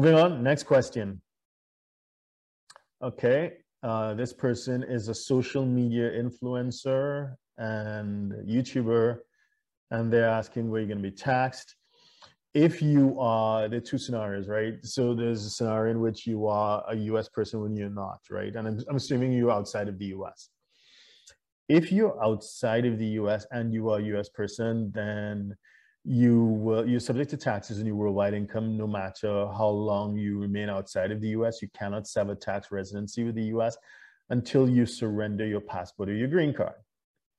Moving on, next question. Okay, uh, this person is a social media influencer and YouTuber, and they're asking where you're going to be taxed. If you are, there are two scenarios, right? So there's a scenario in which you are a US person when you're not, right? And I'm, I'm assuming you're outside of the US. If you're outside of the US and you are a US person, then you will you're subject to taxes on your worldwide income no matter how long you remain outside of the US. You cannot sever tax residency with the US until you surrender your passport or your green card.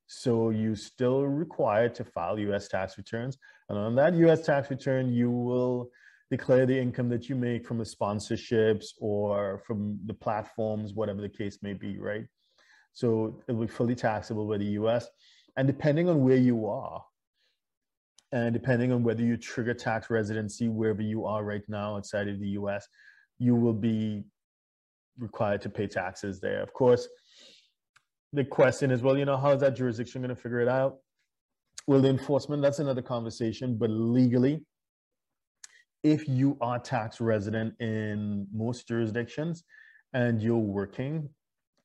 So you still required to file US tax returns. And on that US tax return, you will declare the income that you make from the sponsorships or from the platforms, whatever the case may be, right? So it will be fully taxable by the US. And depending on where you are, and depending on whether you trigger tax residency wherever you are right now outside of the US, you will be required to pay taxes there. Of course, the question is, well, you know, how is that jurisdiction going to figure it out? Well, the enforcement, that's another conversation, but legally, if you are tax resident in most jurisdictions and you're working,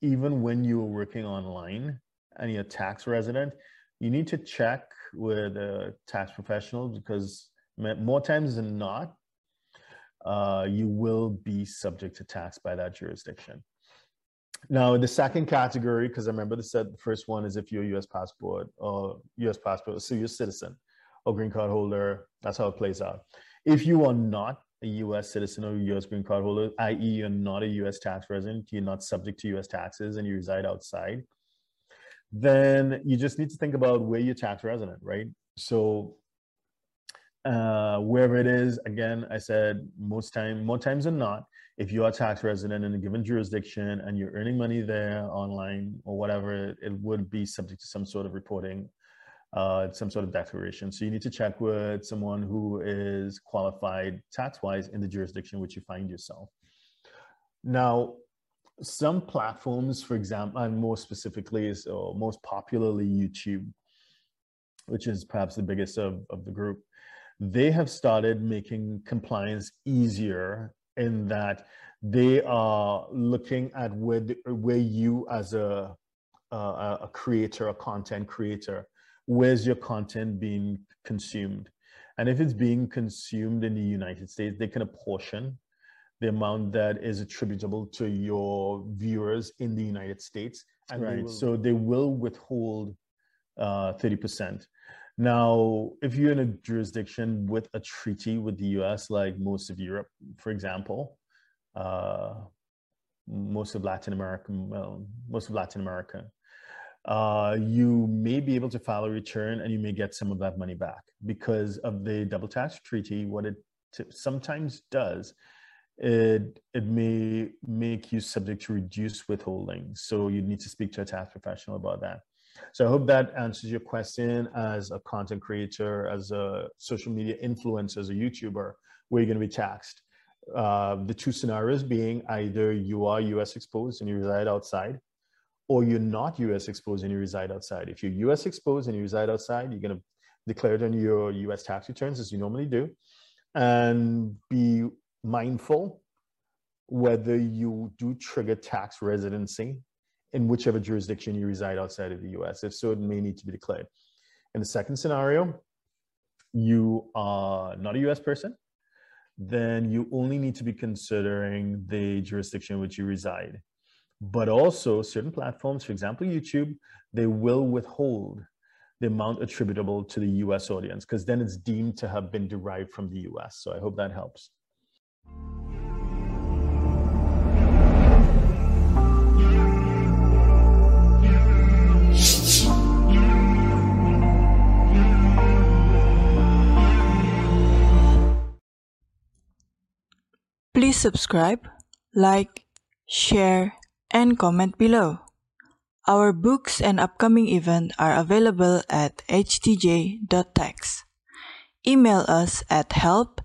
even when you're working online and you're tax resident, you need to check with a tax professional because more times than not, uh, you will be subject to tax by that jurisdiction. Now, the second category, because I remember the said the first one is if you're a U.S. passport or U.S. passport, so you're a citizen or green card holder. That's how it plays out. If you are not a U.S. citizen or U.S. green card holder, i.e., you're not a U.S. tax resident, you're not subject to U.S. taxes, and you reside outside, then you just need to think about where you're tax resident, right? So uh, wherever it is, again, I said most time, more times than not, if you are a tax resident in a given jurisdiction and you're earning money there online or whatever, it, would be subject to some sort of reporting, uh, some sort of declaration. So you need to check with someone who is qualified tax-wise in the jurisdiction which you find yourself. Now, some platforms, for example, and more specifically, is or most popularly YouTube, which is perhaps the biggest of, of the group, they have started making compliance easier in that they are looking at where, the, where you as a, a, a creator, a content creator, where's your content being consumed? And if it's being consumed in the United States, they can apportion the amount that is attributable to your viewers in the United States. And right. They will, so they will withhold uh, 30%. Now, if you're in a jurisdiction with a treaty with the US, like most of Europe, for example, uh, most of Latin America, well, most of Latin America, uh, you may be able to file a return and you may get some of that money back because of the double tax treaty. What it sometimes does it it may make you subject to reduced withholding. So you need to speak to a tax professional about that. So I hope that answers your question as a content creator, as a social media influencer, as a YouTuber, where you're going to be taxed. Uh, the two scenarios being either you are US exposed and you reside outside, or you're not US exposed and you reside outside. If you're US exposed and you reside outside, you're going to declare it on your US tax returns as you normally do, and be mindful whether you do trigger tax residency in whichever jurisdiction you reside outside of the US. If so, it may need to be declared. In the second scenario, you are not a US person, then you only need to be considering the jurisdiction in which you reside. But also, certain platforms, for example, YouTube, they will withhold the amount attributable to the US audience because then it's deemed to have been derived from the US. So I hope that helps. Please subscribe, like, share, and comment below. Our books and upcoming event are available at htj.tax. Email us at help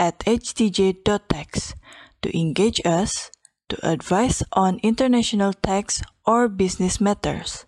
at htj.tax to engage us, to advise on international tax or business matters.